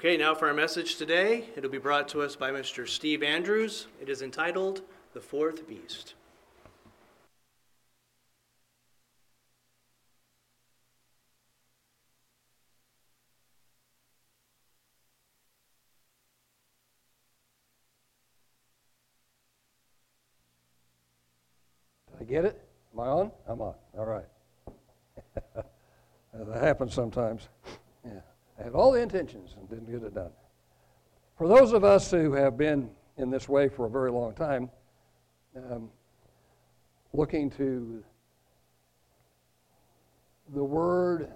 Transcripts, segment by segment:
Okay, now for our message today. It'll be brought to us by Mr. Steve Andrews. It is entitled The Fourth Beast. Did I get it? Am I on? I'm on. All right. that happens sometimes. I had all the intentions and didn't get it done. For those of us who have been in this way for a very long time, um, looking to the Word,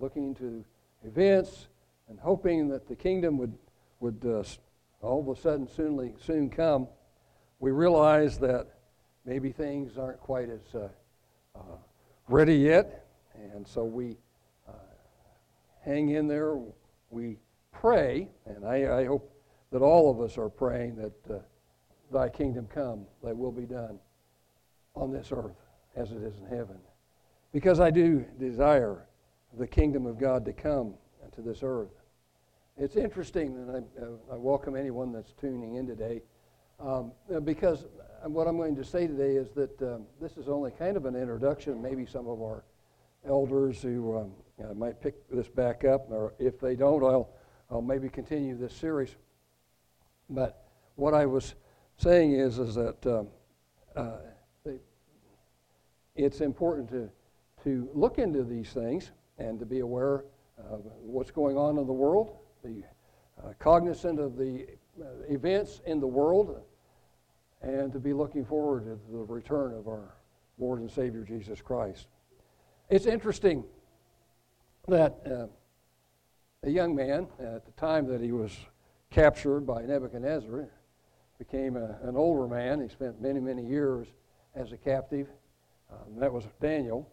looking to events, and hoping that the kingdom would, would uh, all of a sudden soonly, soon come, we realize that maybe things aren't quite as uh, uh, ready yet, and so we hang in there. We pray, and I, I, hope that all of us are praying that uh, Thy kingdom come, Thy will be done on this earth as it is in heaven, because I do desire the kingdom of God to come to this earth. It's interesting, and I, uh, I welcome anyone that's tuning in today, um, because what I'm going to say today is that um, this is only kind of an introduction. Maybe some of our elders who um, uh, might pick this back up, or if they don't, I'll, I'll maybe continue this series. But what I was saying is, is that um, uh, they, it's important to, to look into these things and to be aware of what's going on in the world, be uh, cognizant of the uh, events in the world and to be looking forward to the return of our Lord and Savior Jesus Christ. It's interesting that uh, a young man, at the time that he was captured by Nebuchadnezzar, became a, an older man. He spent many, many years as a captive. Um, that was Daniel.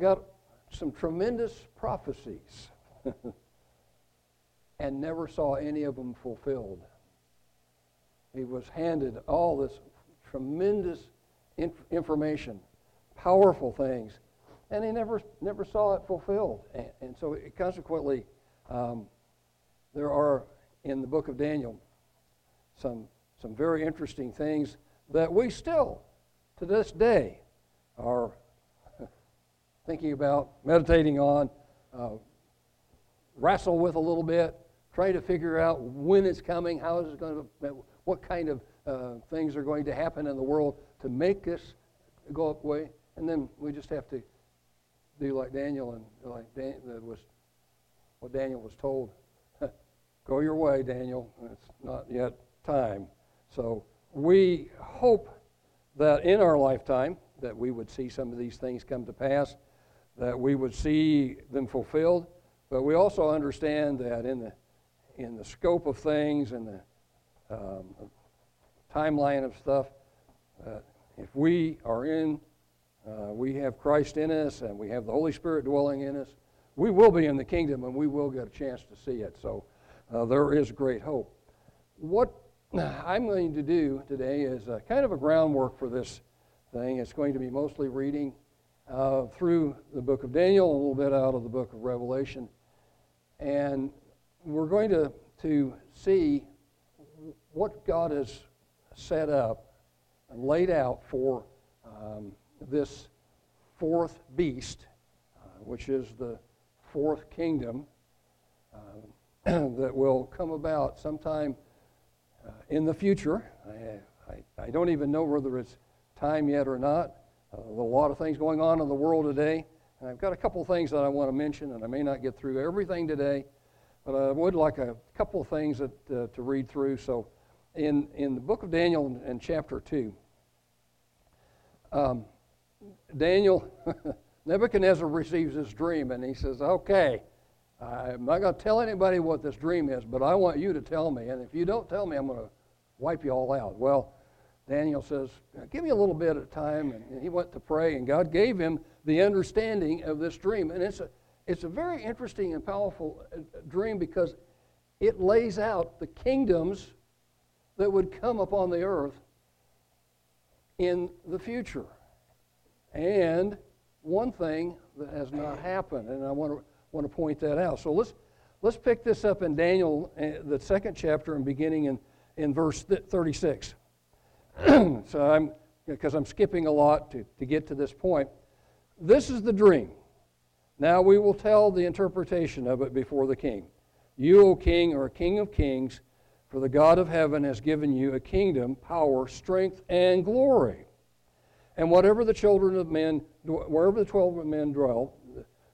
Got some tremendous prophecies and never saw any of them fulfilled. He was handed all this tremendous inf- information, powerful things, and he never, never saw it fulfilled. And, and so, it, consequently, um, there are in the book of Daniel some, some very interesting things that we still, to this day, are thinking about, meditating on, uh, wrestle with a little bit, try to figure out when it's coming, how is it going to, what kind of uh, things are going to happen in the world to make this go up way. And then we just have to do like Daniel and like Dan, was what Daniel was told. go your way, Daniel. It's not yet time. So we hope that in our lifetime that we would see some of these things come to pass, that we would see them fulfilled. But we also understand that in the in the scope of things and the um, timeline of stuff. Uh, if we are in, uh, we have Christ in us and we have the Holy Spirit dwelling in us, we will be in the kingdom and we will get a chance to see it. So uh, there is great hope. What I'm going to do today is kind of a groundwork for this thing. It's going to be mostly reading uh, through the book of Daniel, a little bit out of the book of Revelation. And we're going to, to see what God has set up and laid out for um, this fourth beast, uh, which is the fourth kingdom uh, that will come about sometime uh, in the future. I, I, I, don't even know whether it's time yet or not. Uh, a lot of things going on in the world today. And I've got a couple things that I want to mention, and I may not get through everything today, but I would like a couple of things that, uh, to read through. So in, in the book of Daniel in, in chapter 2, um, Daniel, Nebuchadnezzar receives this dream and he says, Okay, I'm not going to tell anybody what this dream is, but I want you to tell me. And if you don't tell me, I'm going to wipe you all out. Well, Daniel says, Give me a little bit of time. And he went to pray, and God gave him the understanding of this dream. And it's a, it's a very interesting and powerful uh, dream because it lays out the kingdoms that would come upon the earth in the future. And one thing that has not happened, and I want to, want to point that out. So let's, let's pick this up in Daniel, uh, the second chapter, and beginning in, in verse 36. so I'm, because I'm skipping a lot to, to get to this point. This is the dream. Now we will tell the interpretation of it before the king. You, O king, are a king of kings, for the God of heaven has given you a kingdom, power, strength, and glory. And whatever the children of men, wherever the twelve men dwell,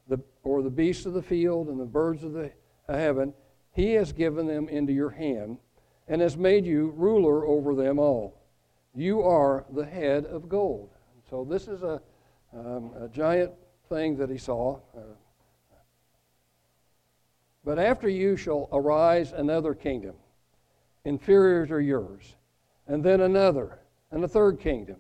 the, or the beasts of the field and the birds of the heaven, he has given them into your hand and has made you ruler over them all. You are the head of gold. So this is a, um, a giant thing that he saw. Uh, but after you shall arise another kingdom, inferior to yours, and then another, and a third kingdom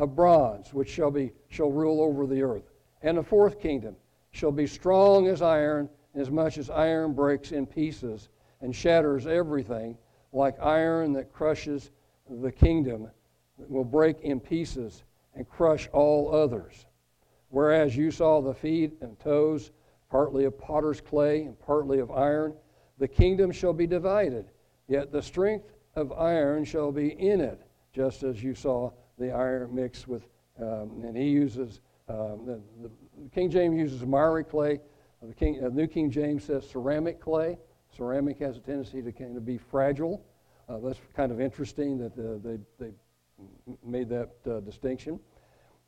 of bronze, which shall, be, shall rule over the earth. And the fourth kingdom shall be strong as iron, as much as iron breaks in pieces and shatters everything, like iron that crushes the kingdom will break in pieces and crush all others. Whereas you saw the feet and toes, partly of potter's clay and partly of iron, the kingdom shall be divided, yet the strength of iron shall be in it, just as you saw the iron mixed with, um, and he uses, um, the, the, King James uses miry clay. The King, uh, New King James says ceramic clay. Ceramic has a tendency to kind of be fragile. Uh, that's kind of interesting that uh, they, they made that uh, distinction.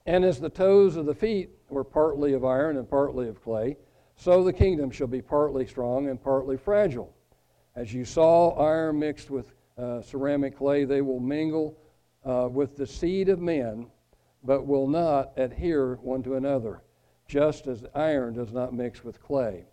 And as the toes of the feet were partly of iron and partly of clay, so the kingdom shall be partly strong and partly fragile. As you saw iron mixed with uh, ceramic clay, they will mingle uh, with the seed of men, but will not adhere one to another, just as iron does not mix with clay.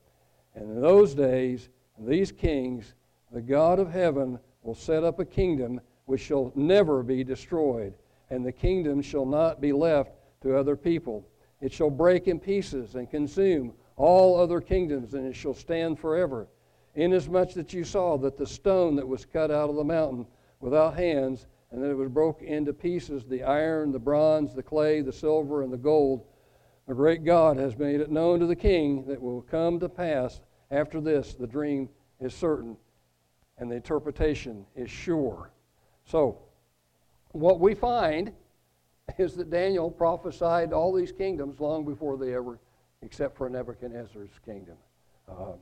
And in those days, these kings, the God of heaven will set up a kingdom which shall never be destroyed, and the kingdom shall not be left to other people. It shall break in pieces and consume all other kingdoms, and it shall stand forever. Inasmuch that you saw that the stone that was cut out of the mountain without hands and then it was broke into pieces the iron, the bronze, the clay, the silver, and the gold. The great God has made it known to the king that will come to pass after this. The dream is certain, and the interpretation is sure. So, what we find is that Daniel prophesied all these kingdoms long before they ever, except for Nebuchadnezzar's kingdom. Uh,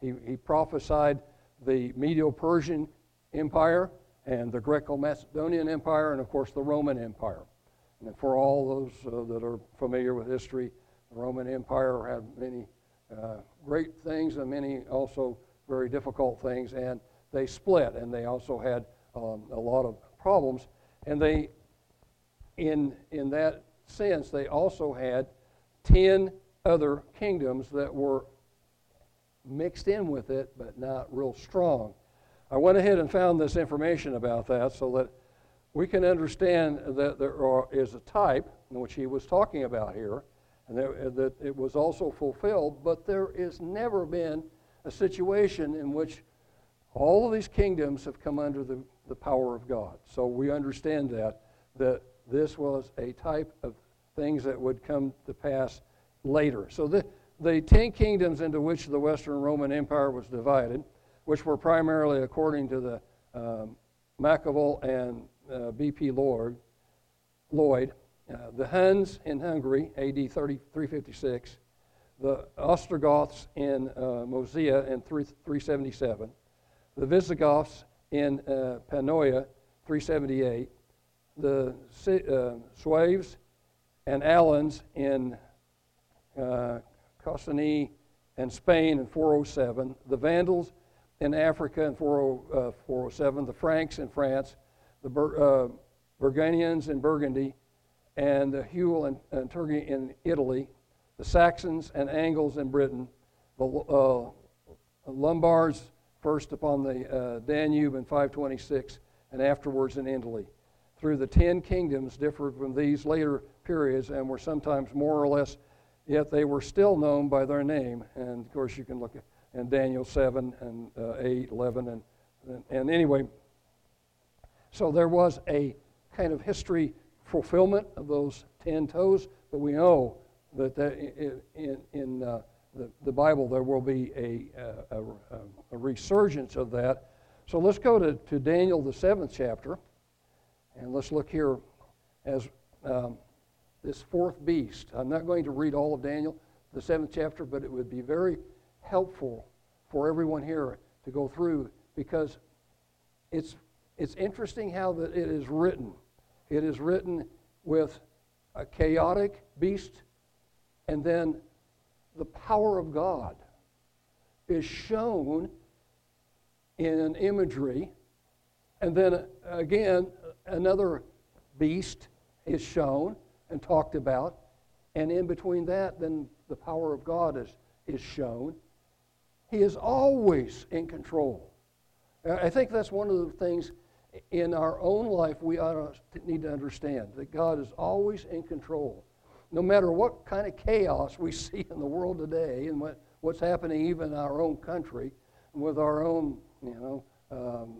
he, he prophesied the Medo Persian Empire and the Greco Macedonian Empire, and of course the Roman Empire. And for all those uh, that are familiar with history, the Roman Empire had many uh, great things and many also very difficult things, and they split, and they also had um, a lot of problems. And they, in, in that sense, they also had 10 other kingdoms that were mixed in with it, but not real strong. I went ahead and found this information about that so that we can understand that there are, is a type, which he was talking about here, and that, it was also fulfilled, but there has never been a situation in which all of these kingdoms have come under the, the power of God. So we understand that, that this was a type of things that would come to pass later. So the, the ten kingdoms into which the Western Roman Empire was divided which were primarily according to the um, and uh, B.P. Lloyd, Lloyd uh, the Huns in Hungary, AD 30, 356, the Ostrogoths in uh, Moesia in 3, 377, the Visigoths in uh, Pannonia, 378, the uh, Sueves and Alans in uh, and Spain in 407, the Vandals in Africa in 407, uh, the Franks in France, the Bur- uh, Burgundians in Burgundy, and the Huel and, and Turkey in Italy, the Saxons and Angles in Britain, the uh, Lombards first upon the uh, Danube in 526, and afterwards in Italy. Through the ten kingdoms differed from these later periods and were sometimes more or less, yet they were still known by their name. And of course, you can look at and Daniel 7 and uh, 8, 11. And, and, and anyway, so there was a kind of history fulfillment of those 10 toes, but we know that in, in uh, the, the Bible there will be a, a, a, resurgence of that. So let's go to, to Daniel, the seventh chapter, and let's look here as um, this fourth beast. I'm not going to read all of Daniel, the seventh chapter, but it would be very helpful for everyone here to go through because it's, it's interesting how that it is written. It is written with a chaotic beast and then the power of God is shown in imagery, and then uh, again, another beast is shown and talked about, and in between that, then the power of God is, is shown. He is always in control. I think that's one of the things in our own life we ought to need to understand that God is always in control. No matter what kind of chaos we see in the world today and what, what's happening even in our own country with our own, you know, um,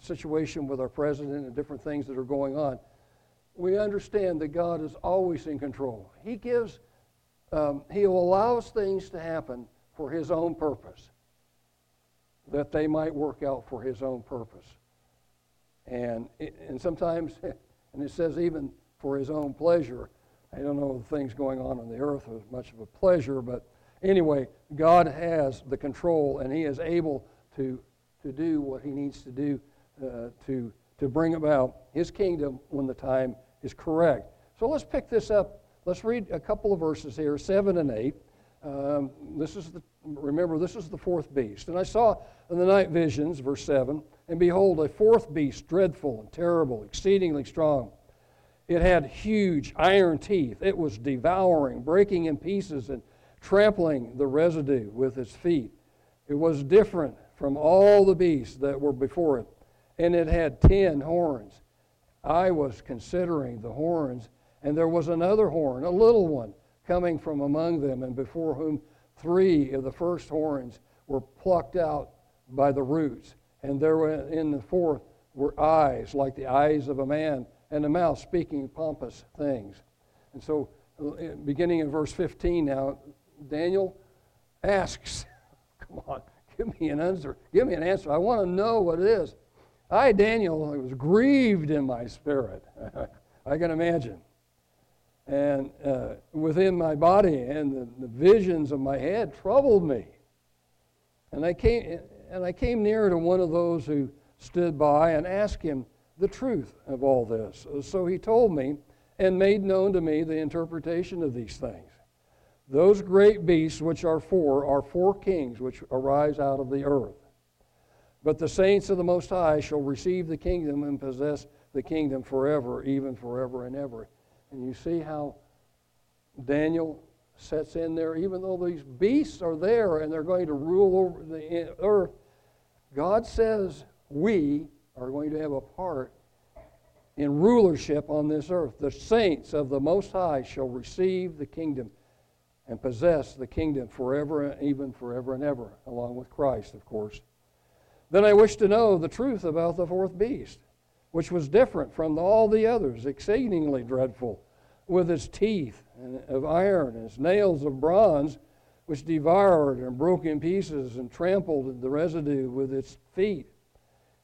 situation with our president and different things that are going on, we understand that God is always in control. He gives, um, He allows things to happen for His own purpose, that they might work out for His own purpose. And, and sometimes, and it says even for His own pleasure. I don't know the things going on on the earth are much of a pleasure, but anyway, God has the control and He is able to, to do what He needs to do uh, to, to bring about His kingdom when the time is correct. So let's pick this up. Let's read a couple of verses here, 7 and 8. Um, this is the, remember, this is the fourth beast. And I saw in the night visions, verse 7, and behold, a fourth beast, dreadful and terrible, exceedingly strong. It had huge iron teeth. It was devouring, breaking in pieces, and trampling the residue with its feet. It was different from all the beasts that were before it, and it had ten horns. I was considering the horns, and there was another horn, a little one, coming from among them, and before whom three of the first horns were plucked out by the roots. And there were in the fourth were eyes like the eyes of a man, and a mouth speaking pompous things. And so, uh, beginning in verse 15 now, Daniel asks, Come on, give me an answer. Give me an answer. I want to know what it is. I, Daniel, was grieved in my spirit. I can imagine. And uh, within my body, and the, the visions of my head troubled me. And I came, and I came near to one of those who stood by and asked him the truth of all this. So he told me and made known to me the interpretation of these things. Those great beasts, which are four, are four kings which arise out of the earth. But the saints of the Most High shall receive the kingdom and possess the kingdom forever, even forever and ever. And you see how Daniel sets in there, even though these beasts are there and they're going to rule over the earth, God says we are going to have a part in rulership on this earth. The saints of the Most High shall receive the kingdom and possess the kingdom forever, even forever and ever, along with Christ, of course. Then I wish to know the truth about the fourth beast, which was different from all the others, exceedingly dreadful, with its teeth of iron and its nails of bronze, which devoured and broke in pieces and trampled the residue with its feet.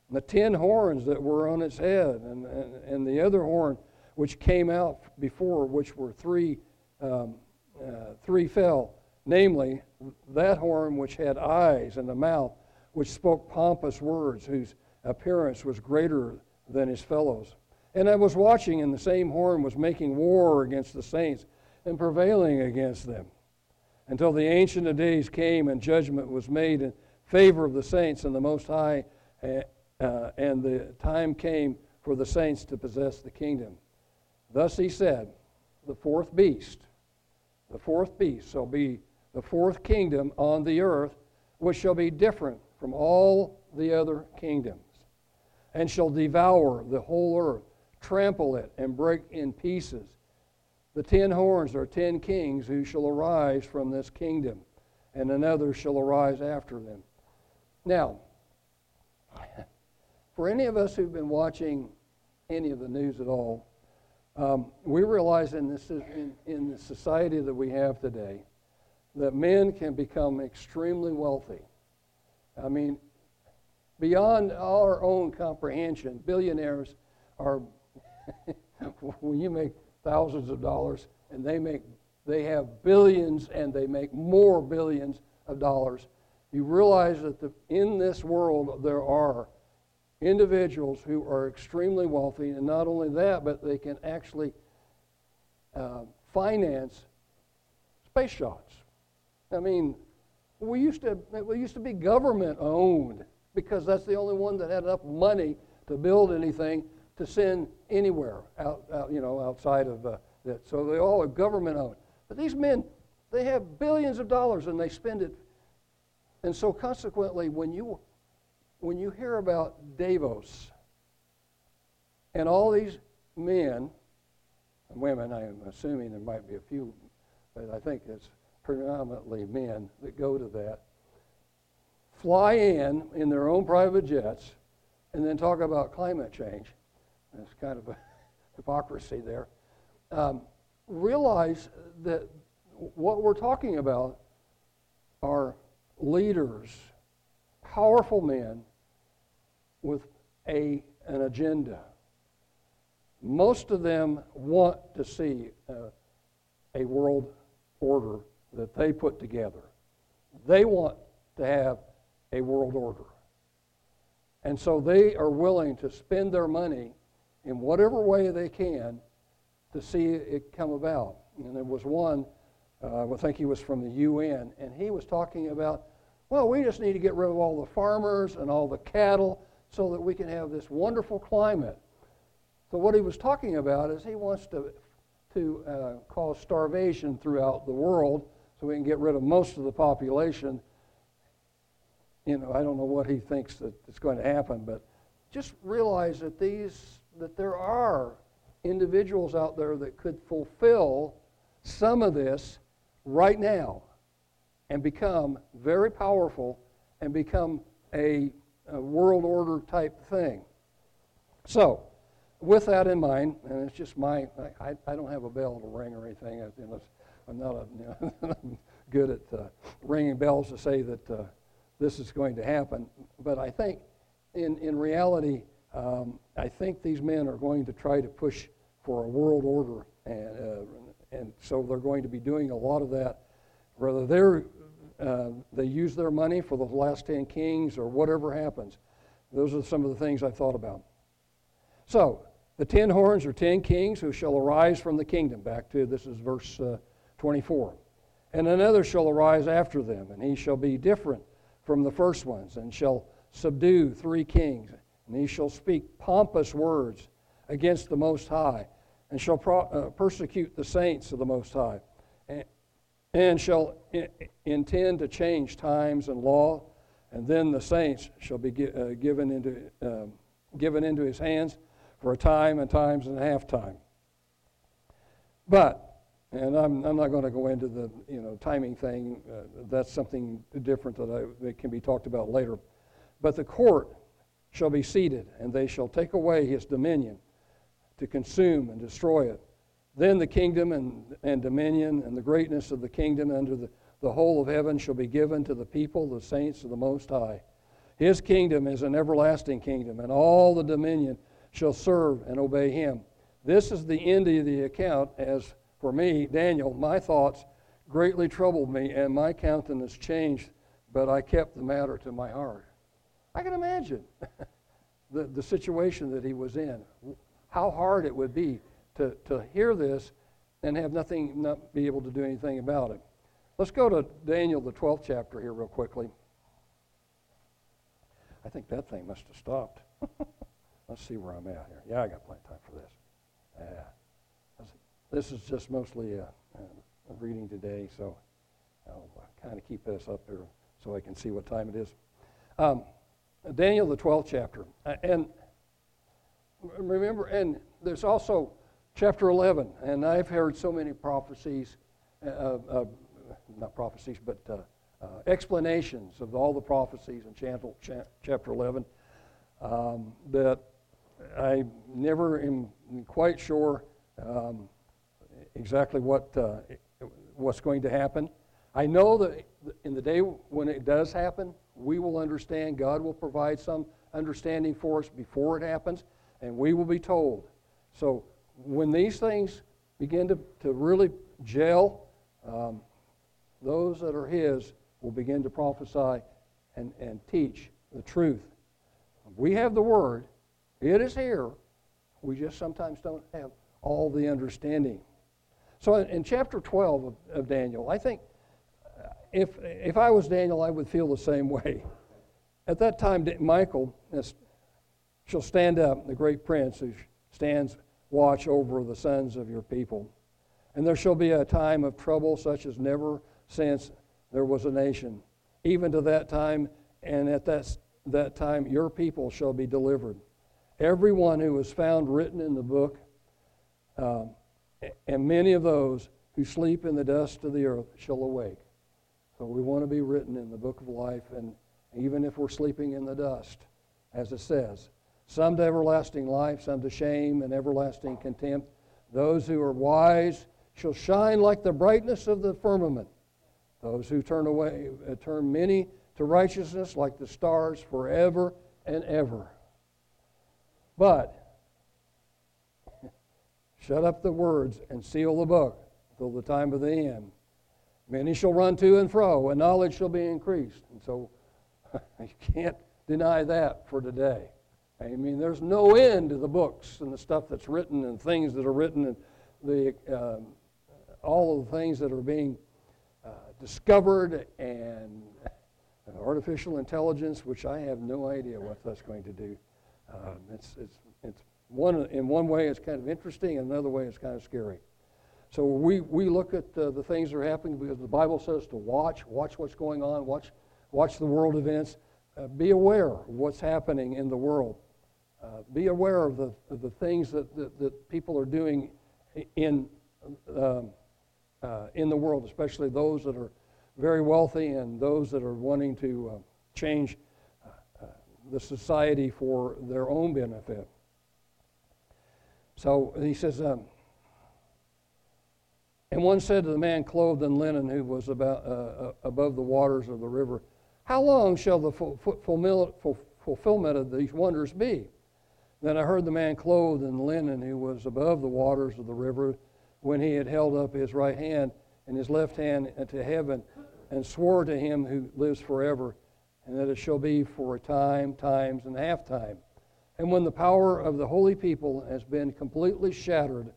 And the ten horns that were on its head, and, and, and the other horn which came out before, which were three, um, uh, three fell, namely that horn which had eyes and a mouth which spoke pompous words, whose appearance was greater than his fellows. And I was watching, and the same horn was making war against the saints and prevailing against them, until the Ancient of Days came and judgment was made in favor of the saints and the Most High, uh, and the time came for the saints to possess the kingdom. Thus he said, The fourth beast, the fourth beast shall be the fourth kingdom on the earth, which shall be different from all the other kingdoms, and shall devour the whole earth, trample it, and break in pieces. The ten horns are ten kings who shall arise from this kingdom, and another shall arise after them. Now, for any of us who've been watching any of the news at all, um, we realize in, this, in, in the society that we have today that men can become extremely wealthy I mean, beyond our own comprehension, billionaires are, when you make thousands of dollars and they make, they have billions and they make more billions of dollars, you realize that the, in this world there are individuals who are extremely wealthy, and not only that, but they can actually uh, finance space shots. I mean, we used to we used to be government owned because that's the only one that had enough money to build anything to send anywhere out, out you know outside of uh, that. So they all are government owned. But these men, they have billions of dollars and they spend it. And so consequently, when you when you hear about Davos and all these men and women, I'm assuming there might be a few, but I think it's predominantly men that go to that, fly in in their own private jets and then talk about climate change. That's kind of a hypocrisy there. Um, realize that what we're talking about are leaders, powerful men with a, an agenda. Most of them want to see uh, a world order that they put together. They want to have a world order. And so they are willing to spend their money in whatever way they can to see it come about. And there was one, uh, I think he was from the UN, and he was talking about, well, we just need to get rid of all the farmers and all the cattle so that we can have this wonderful climate. So, what he was talking about is he wants to, to uh, cause starvation throughout the world so we can get rid of most of the population. You know, I don't know what he thinks that is going to happen, but just realize that these that there are individuals out there that could fulfill some of this right now and become very powerful and become a, a world order type thing. So, with that in mind, and it's just my, I, I don't have a bell to ring or anything. You know, I'm not a, you know, good at uh, ringing bells to say that uh, this is going to happen. But I think, in, in reality, um, I think these men are going to try to push for a world order, and, uh, and so they're going to be doing a lot of that. Whether they're, uh, they use their money for the last 10 kings or whatever happens, those are some of the things I thought about. So, the ten horns are ten kings who shall arise from the kingdom. Back to this is verse uh, 24. And another shall arise after them, and he shall be different from the first ones, and shall subdue three kings. And he shall speak pompous words against the Most High, and shall pro- uh, persecute the saints of the Most High, and, and shall intend to change times and law. And then the saints shall be gi- uh, given, into, um, given into his hands for a time and times and a half time. But and I'm, I'm not going to go into the you know timing thing. Uh, that's something different that, I, that can be talked about later. But the court shall be seated, and they shall take away his dominion to consume and destroy it. Then the kingdom and, and dominion and the greatness of the kingdom under the, the whole of heaven shall be given to the people, the saints of the Most High. His kingdom is an everlasting kingdom, and all the dominion shall serve and obey him. This is the end of the account as for me, Daniel, my thoughts greatly troubled me, and my countenance changed, but I kept the matter to my heart. I can imagine the, the situation that he was in, how hard it would be to, to hear this and have nothing, not be able to do anything about it. Let's go to Daniel, the 12th chapter, here, real quickly. I think that thing must have stopped. Let's see where I'm at here. Yeah, I got plenty of time for this. Yeah. This is just mostly a, a reading today, so I'll kind of keep this up here so I can see what time it is. Um, Daniel, the 12th chapter. And remember, and there's also chapter 11, and I've heard so many prophecies, uh, uh, not prophecies, but uh, uh explanations of all the prophecies in chapter 11 um, that I never am quite sure um, exactly what, uh, what's going to happen. I know that in the day when it does happen, we will understand. God will provide some understanding for us before it happens, and we will be told. So when these things begin to, to really gel, um, those that are His will begin to prophesy and, and teach the truth. We have the Word, it is here. We just sometimes don't have all the understanding. So in, chapter 12 of, of Daniel, I think uh, if, if I was Daniel, I would feel the same way. At that time, Michael shall stand up, the great prince who stands watch over the sons of your people. And there shall be a time of trouble such as never since there was a nation. Even to that time, and at that, that time, your people shall be delivered. Everyone who is found written in the book, um, and many of those who sleep in the dust of the earth shall awake. So we want to be written in the book of life, and even if we're sleeping in the dust, as it says, some to everlasting life, some to shame and everlasting contempt. Those who are wise shall shine like the brightness of the firmament. Those who turn away, uh, turn many to righteousness like the stars forever and ever. But shut up the words and seal the book till the time of the end. Many shall run to and fro, and knowledge shall be increased. And so you can't deny that for today. I mean, there's no end to the books and the stuff that's written and things that are written and the, um, all of the things that are being uh, discovered and artificial intelligence, which I have no idea what that's going to do. Um, it's, it's, it's one, in one way, it's kind of interesting, and another way, it's kind of scary. So we, we look at uh, the things that are happening because the Bible says to watch, watch what's going on, watch, watch the world events, uh, be aware of what's happening in the world. Uh, be aware of the, of the things that, that, that, people are doing in, um, uh, in the world, especially those that are very wealthy and those that are wanting to uh, change uh, the society for their own benefit. So he says, um, and one said to the man clothed in linen who was about, uh, above the waters of the river, How long shall the fulfillment of these wonders be? Then I heard the man clothed in linen who was above the waters of the river when he had held up his right hand and his left hand to heaven and swore to him who lives forever, and that it shall be for a time, times, and a half time. And when the power of the holy people has been completely shattered,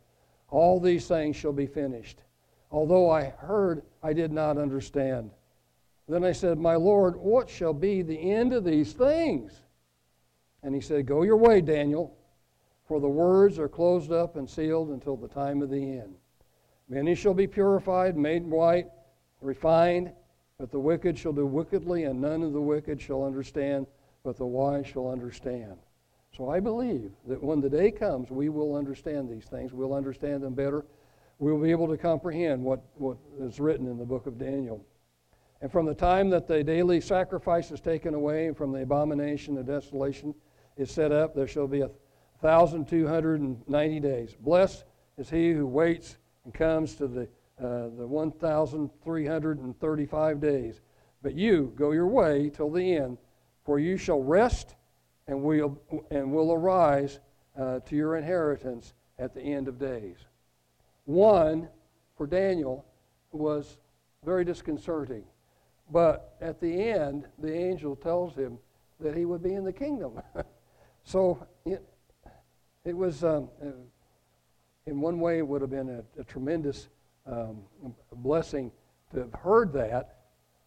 all these things shall be finished. Although I heard, I did not understand. Then I said, My Lord, what shall be the end of these things? And he said, Go your way, Daniel, for the words are closed up and sealed until the time of the end. Many shall be purified, made white, refined, but the wicked shall do wickedly, and none of the wicked shall understand, but the wise shall understand. So I believe that when the day comes, we will understand these things. We'll understand them better. We'll be able to comprehend what, what is written in the book of Daniel. And from the time that the daily sacrifice is taken away, and from the abomination of desolation, is set up, there shall be a thousand two hundred and ninety days. Blessed is he who waits and comes to the uh, the one thousand three hundred and thirty-five days. But you go your way till the end, for you shall rest and will and will arise uh, to your inheritance at the end of days. One for Daniel was very disconcerting, but at the end, the angel tells him that he would be in the kingdom. So it, it was, um, in one way, it would have been a, a tremendous um, blessing to have heard that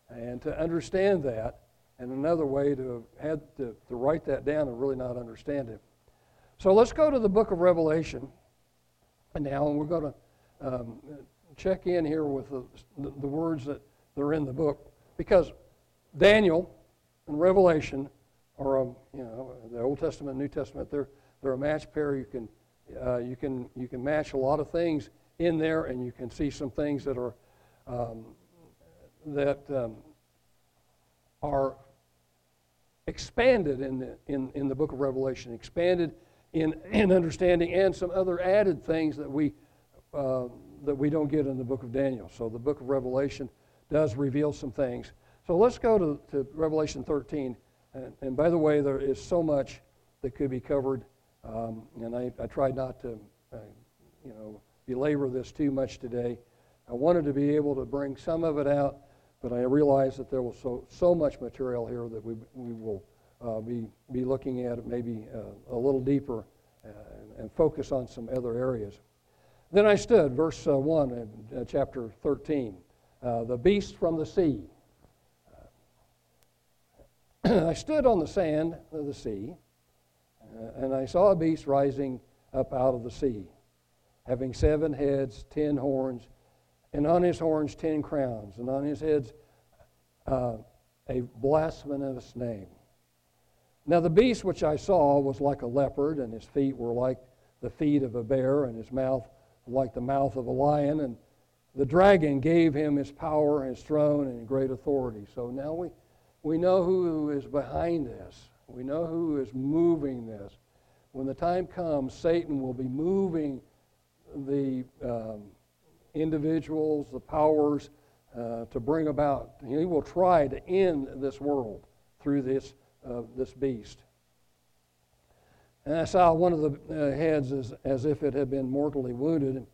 and to understand that, and another way to have had to, to write that down and really not understand it. So let's go to the book of Revelation now, and we're going to um, check in here with the, the, words that, that are in the book because Daniel and Revelation or a, you know, the Old Testament, and New Testament, they're, they're a match pair. You can, uh, you, can, you can match a lot of things in there, and you can see some things that are, um, that um, are expanded in the, in, in the book of Revelation, expanded in, in understanding, and some other added things that we, uh, that we don't get in the book of Daniel. So the book of Revelation does reveal some things. So let's go to, to Revelation 13. And, and by the way, there is so much that could be covered, um, and I, I tried not to, uh, you know, belabor this too much today. I wanted to be able to bring some of it out, but I realized that there was so, so much material here that we, we will uh, be, be looking at it maybe uh, a little deeper uh, and focus on some other areas. Then I stood, verse uh, 1 in uh, chapter 13, uh, the beast from the sea. I stood on the sand of the sea, and I saw a beast rising up out of the sea, having seven heads, ten horns, and on his horns ten crowns, and on his heads uh, a blasphemous name. Now the beast which I saw was like a leopard, and his feet were like the feet of a bear, and his mouth like the mouth of a lion. And the dragon gave him his power, and his throne, and great authority. So now we, we know who is behind this. We know who is moving this. When the time comes, Satan will be moving the um, individuals, the powers, uh, to bring about. He will try to end this world through this, uh, this beast. And I saw one of the uh, heads as, as if it had been mortally wounded, and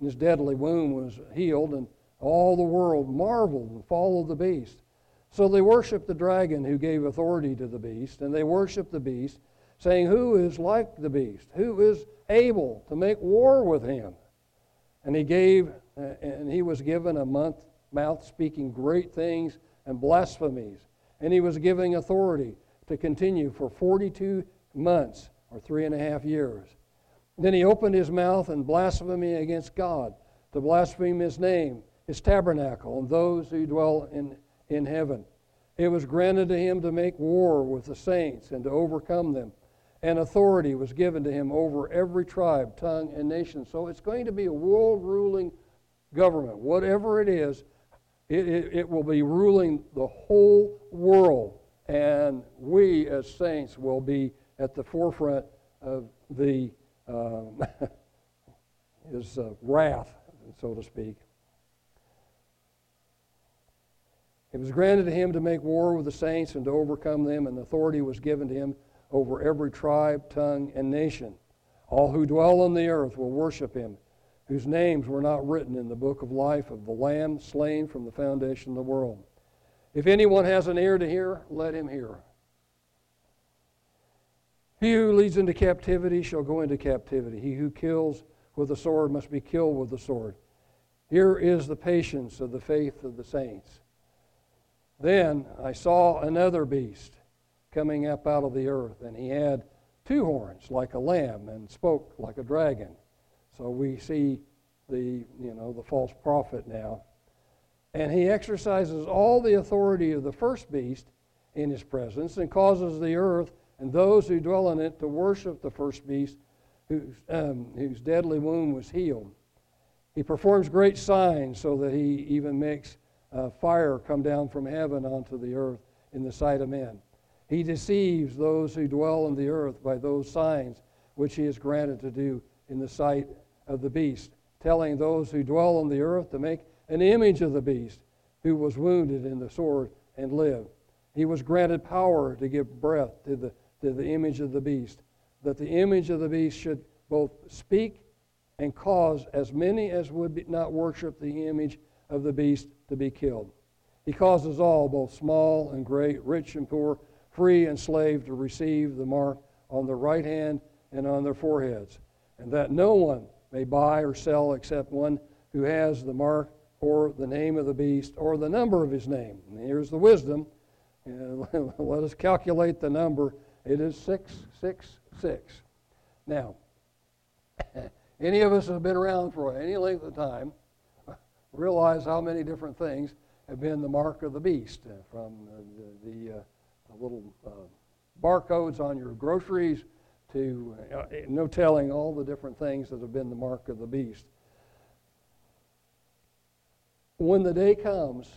his deadly wound was healed, and all the world marveled and followed the beast. So they worshiped the dragon who gave authority to the beast, and they worshiped the beast, saying, Who is like the beast? Who is able to make war with him? And he gave, and he was given a month, mouth speaking great things and blasphemies, and he was giving authority to continue for 42 months or three and a half years. Then he opened his mouth and blasphemy against God, to blaspheme his name, his tabernacle, and those who dwell in, in heaven. It was granted to him to make war with the saints and to overcome them. And authority was given to him over every tribe, tongue, and nation. So it's going to be a world ruling government. Whatever it is, it, it, it will be ruling the whole world. And we as saints will be at the forefront of the um, his uh, wrath, so to speak. It was granted to him to make war with the saints and to overcome them, and authority was given to him over every tribe, tongue, and nation. All who dwell on the earth will worship him, whose names were not written in the book of life of the Lamb slain from the foundation of the world. If anyone has an ear to hear, let him hear. He who leads into captivity shall go into captivity. He who kills with the sword must be killed with the sword. Here is the patience of the faith of the saints. Then I saw another beast coming up out of the earth, and he had two horns like a lamb and spoke like a dragon. So we see the, you know, the false prophet now. And he exercises all the authority of the first beast in his presence and causes the earth and those who dwell in it to worship the first beast whose, um, whose deadly wound was healed. He performs great signs so that he even makes uh, fire come down from heaven onto the earth in the sight of men. He deceives those who dwell on the earth by those signs which he is granted to do in the sight of the beast, telling those who dwell on the earth to make an image of the beast who was wounded in the sword and lived. He was granted power to give breath to the to the image of the beast, that the image of the beast should both speak and cause as many as would be, not worship the image of the beast to be killed. He causes all, both small and great, rich and poor, free and slave, to receive the mark on their right hand and on their foreheads, and that no one may buy or sell except one who has the mark or the name of the beast or the number of his name. And here's the wisdom. let us calculate the number it is 666. Now, any of us who have been around for any length of time realize how many different things have been the mark of the beast, uh, from the, the, uh, the little uh, barcodes on your groceries to uh, no telling all the different things that have been the mark of the beast. When the day comes,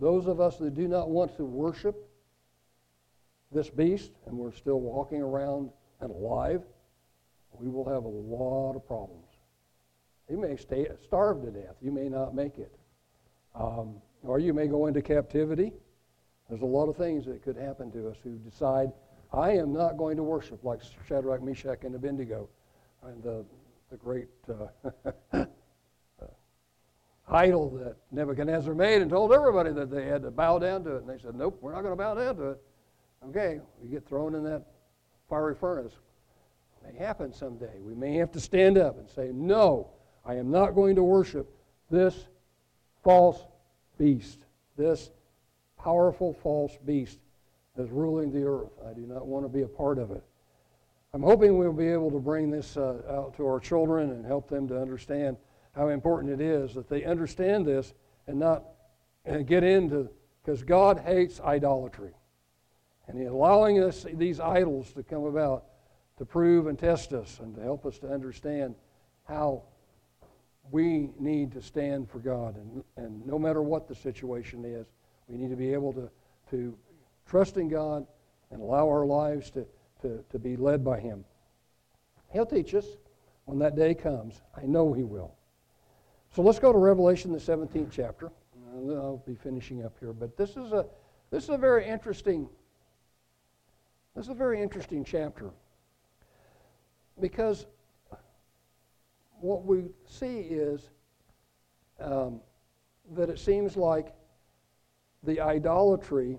those of us that do not want to worship this beast and we're still walking around and alive, we will have a lot of problems. You may stay, starve to death. You may not make it. Um, or you may go into captivity. There's a lot of things that could happen to us who decide, I am not going to worship like Shadrach, Meshach, and Abednego, and the, the great uh, idol that Nebuchadnezzar made and told everybody that they had to bow down to it. And they said, Nope, we're not going to bow down to it. Okay, we get thrown in that fiery furnace. It may happen someday. We may have to stand up and say, No, I am not going to worship this false beast, this powerful false beast that's ruling the earth. I do not want to be a part of it. I'm hoping we'll be able to bring this uh, out to our children and help them to understand how important it is that they understand this and not and get into, because God hates idolatry. And He's allowing us these idols to come about to prove and test us and to help us to understand how we need to stand for God. And, and no matter what the situation is, we need to be able to, to trust in God and allow our lives to, to, to be led by Him. He'll teach us when that day comes. I know He will. So let's go to Revelation, the 17th chapter. I'll be finishing up here, but this is a this is a very interesting this is a very interesting chapter because what we see is um, that it seems like the idolatry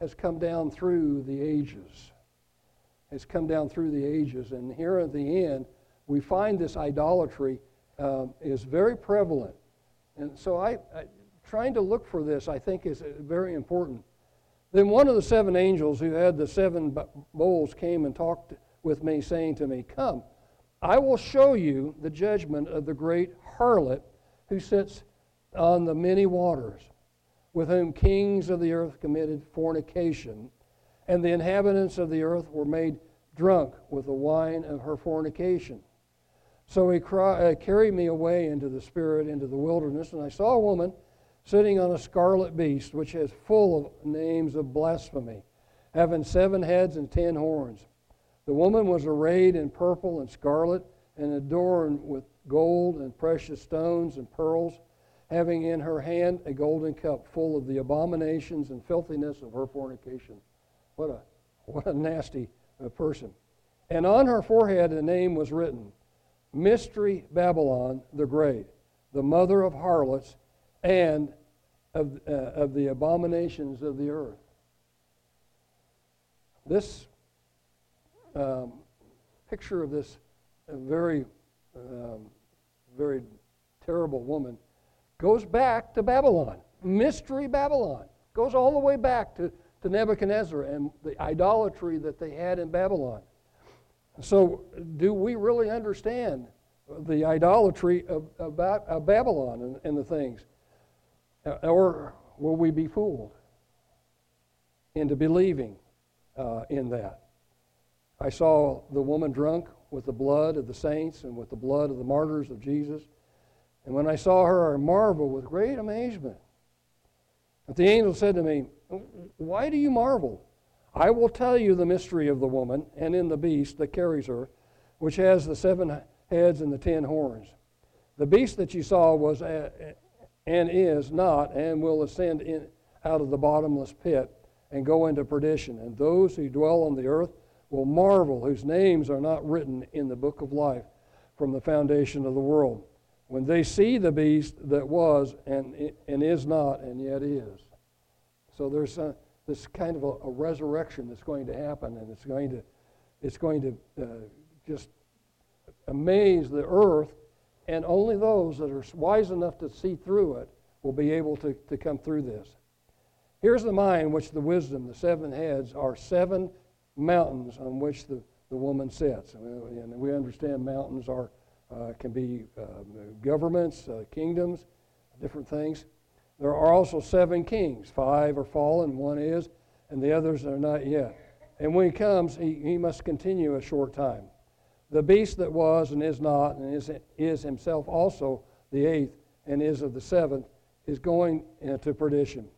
has come down through the ages. Has come down through the ages, and here at the end, we find this idolatry um, is very prevalent. And so I, I, trying to look for this, I think, is uh, very important. Then one of the seven angels who had the seven bowls came and talked with me, saying to me, Come, I will show you the judgment of the great harlot who sits on the many waters, with whom kings of the earth committed fornication, and the inhabitants of the earth were made drunk with the wine of her fornication. So he cry, uh, carried me away into the spirit, into the wilderness, and I saw a woman sitting on a scarlet beast, which is full of names of blasphemy, having seven heads and ten horns. The woman was arrayed in purple and scarlet, and adorned with gold and precious stones and pearls, having in her hand a golden cup full of the abominations and filthiness of her fornication. What a, what a nasty uh, person. And on her forehead a name was written Mystery Babylon the Great, the mother of harlots and of, uh, of the abominations of the earth. This um, picture of this very, um, very terrible woman goes back to Babylon. Mystery Babylon. Goes all the way back to, to Nebuchadnezzar and the idolatry that they had in Babylon. So, do we really understand the idolatry of, of, Babylon and, and, the things? Or will we be fooled into believing uh, in that? I saw the woman drunk with the blood of the saints and with the blood of the martyrs of Jesus. And when I saw her, I marveled with great amazement. But the angel said to me, Why do you marvel? I will tell you the mystery of the woman and in the beast that carries her, which has the seven heads and the ten horns. The beast that you saw was a, and is not and will ascend in, out of the bottomless pit and go into perdition. And those who dwell on the earth will marvel, whose names are not written in the book of life from the foundation of the world, when they see the beast that was and, and is not and yet is. So there's a, this kind of a, a, resurrection that's going to happen, and it's going to, it's going to uh, just amaze the earth, and only those that are wise enough to see through it will be able to, to come through this. Here's the mind which the wisdom, the seven heads, are seven mountains on which the, the woman sits. And we understand mountains are, uh, can be uh, governments, uh, kingdoms, different things. There are also seven kings. Five are fallen, one is, and the others are not yet. And when he comes, he, he must continue a short time. The beast that was and is not, and is, is himself also the eighth, and is of the seventh, is going into perdition.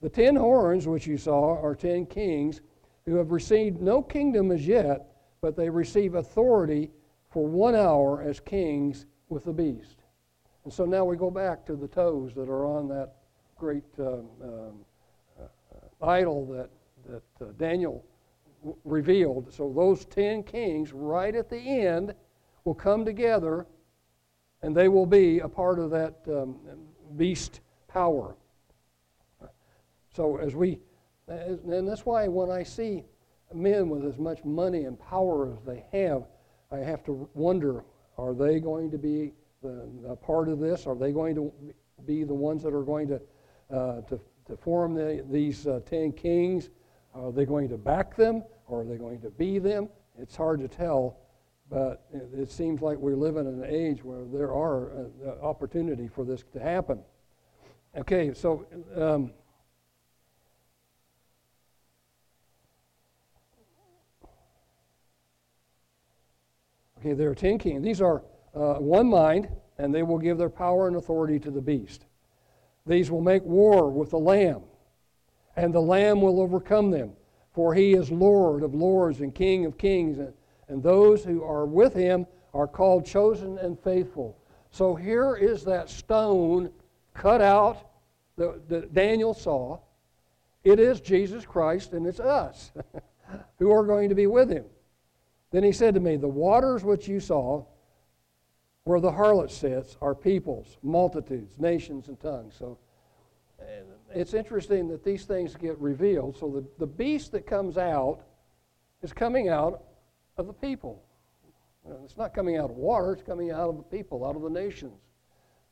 The ten horns which you saw are ten kings who have received no kingdom as yet, but they receive authority for one hour as kings with the beast. And so now we go back to the toes that are on that great um, um, uh, idol that, that uh, Daniel w- revealed. So those ten kings, right at the end, will come together and they will be a part of that um, beast power. So as we, as, and that's why when I see men with as much money and power as they have, I have to wonder: Are they going to be the, part of this? Are they going to be the ones that are going to uh, to, to form the, these uh, ten kings? Are they going to back them, or are they going to be them? It's hard to tell, but it, it seems like we live in an age where there are uh, opportunity for this to happen. Okay, so. Um, Okay, there are ten kings. These are uh, one mind, and they will give their power and authority to the beast. These will make war with the Lamb, and the Lamb will overcome them, for he is Lord of lords and King of kings, and, and those who are with him are called chosen and faithful. So here is that stone cut out that, that Daniel saw. It is Jesus Christ, and it's us who are going to be with him. Then he said to me, The waters which you saw, where the harlot sits, are peoples, multitudes, nations, and tongues. So it's interesting that these things get revealed. So the, the beast that comes out is coming out of the people. It's not coming out of water, it's coming out of the people, out of the nations.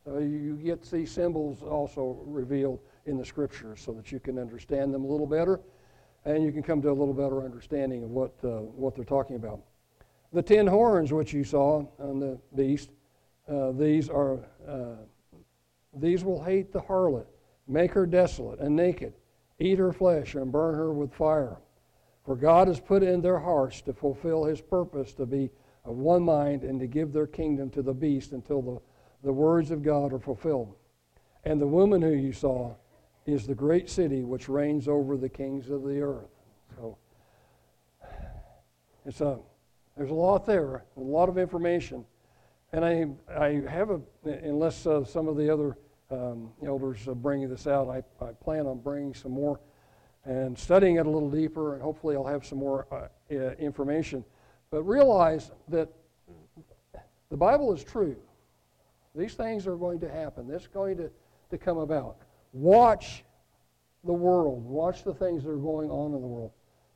So you get these symbols also revealed in the scriptures so that you can understand them a little better and you can come to a little better understanding of what, uh, what they're talking about. The ten horns which you saw on the beast, uh, these are uh, these will hate the harlot, make her desolate and naked, eat her flesh and burn her with fire. For God has put in their hearts to fulfill His purpose to be of one mind and to give their kingdom to the beast until the, the words of God are fulfilled. And the woman who you saw is the great city which reigns over the kings of the earth. So it's a, there's a lot there, a lot of information. And I, I have a, unless uh, some of the other um, elders are bringing this out, I, I plan on bringing some more and studying it a little deeper, and hopefully I'll have some more uh, information. But realize that the Bible is true. These things are going to happen. This is going to, to come about. Watch the world. Watch the things that are going on in the world.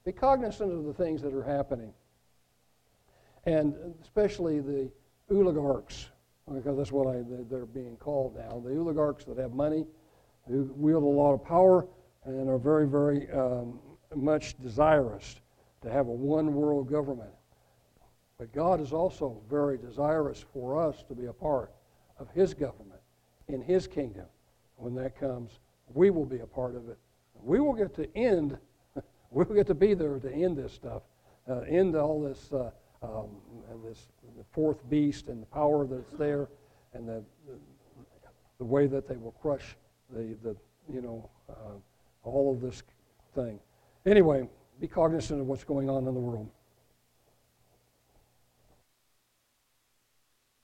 Be cognizant of the things that are happening. And especially the oligarchs, because that's what I, they're being called now. The oligarchs that have money, who wield a lot of power, and are very, very um, much desirous to have a one world government. But God is also very desirous for us to be a part of His government in His kingdom when that comes, we will be a part of it. We will get to end, we will get to be there to end this stuff, uh, end all this, uh, um, this the fourth beast and the power that's there, and the, the, the way that they will crush the, the you know, uh, all of this thing. Anyway, be cognizant of what's going on in the world.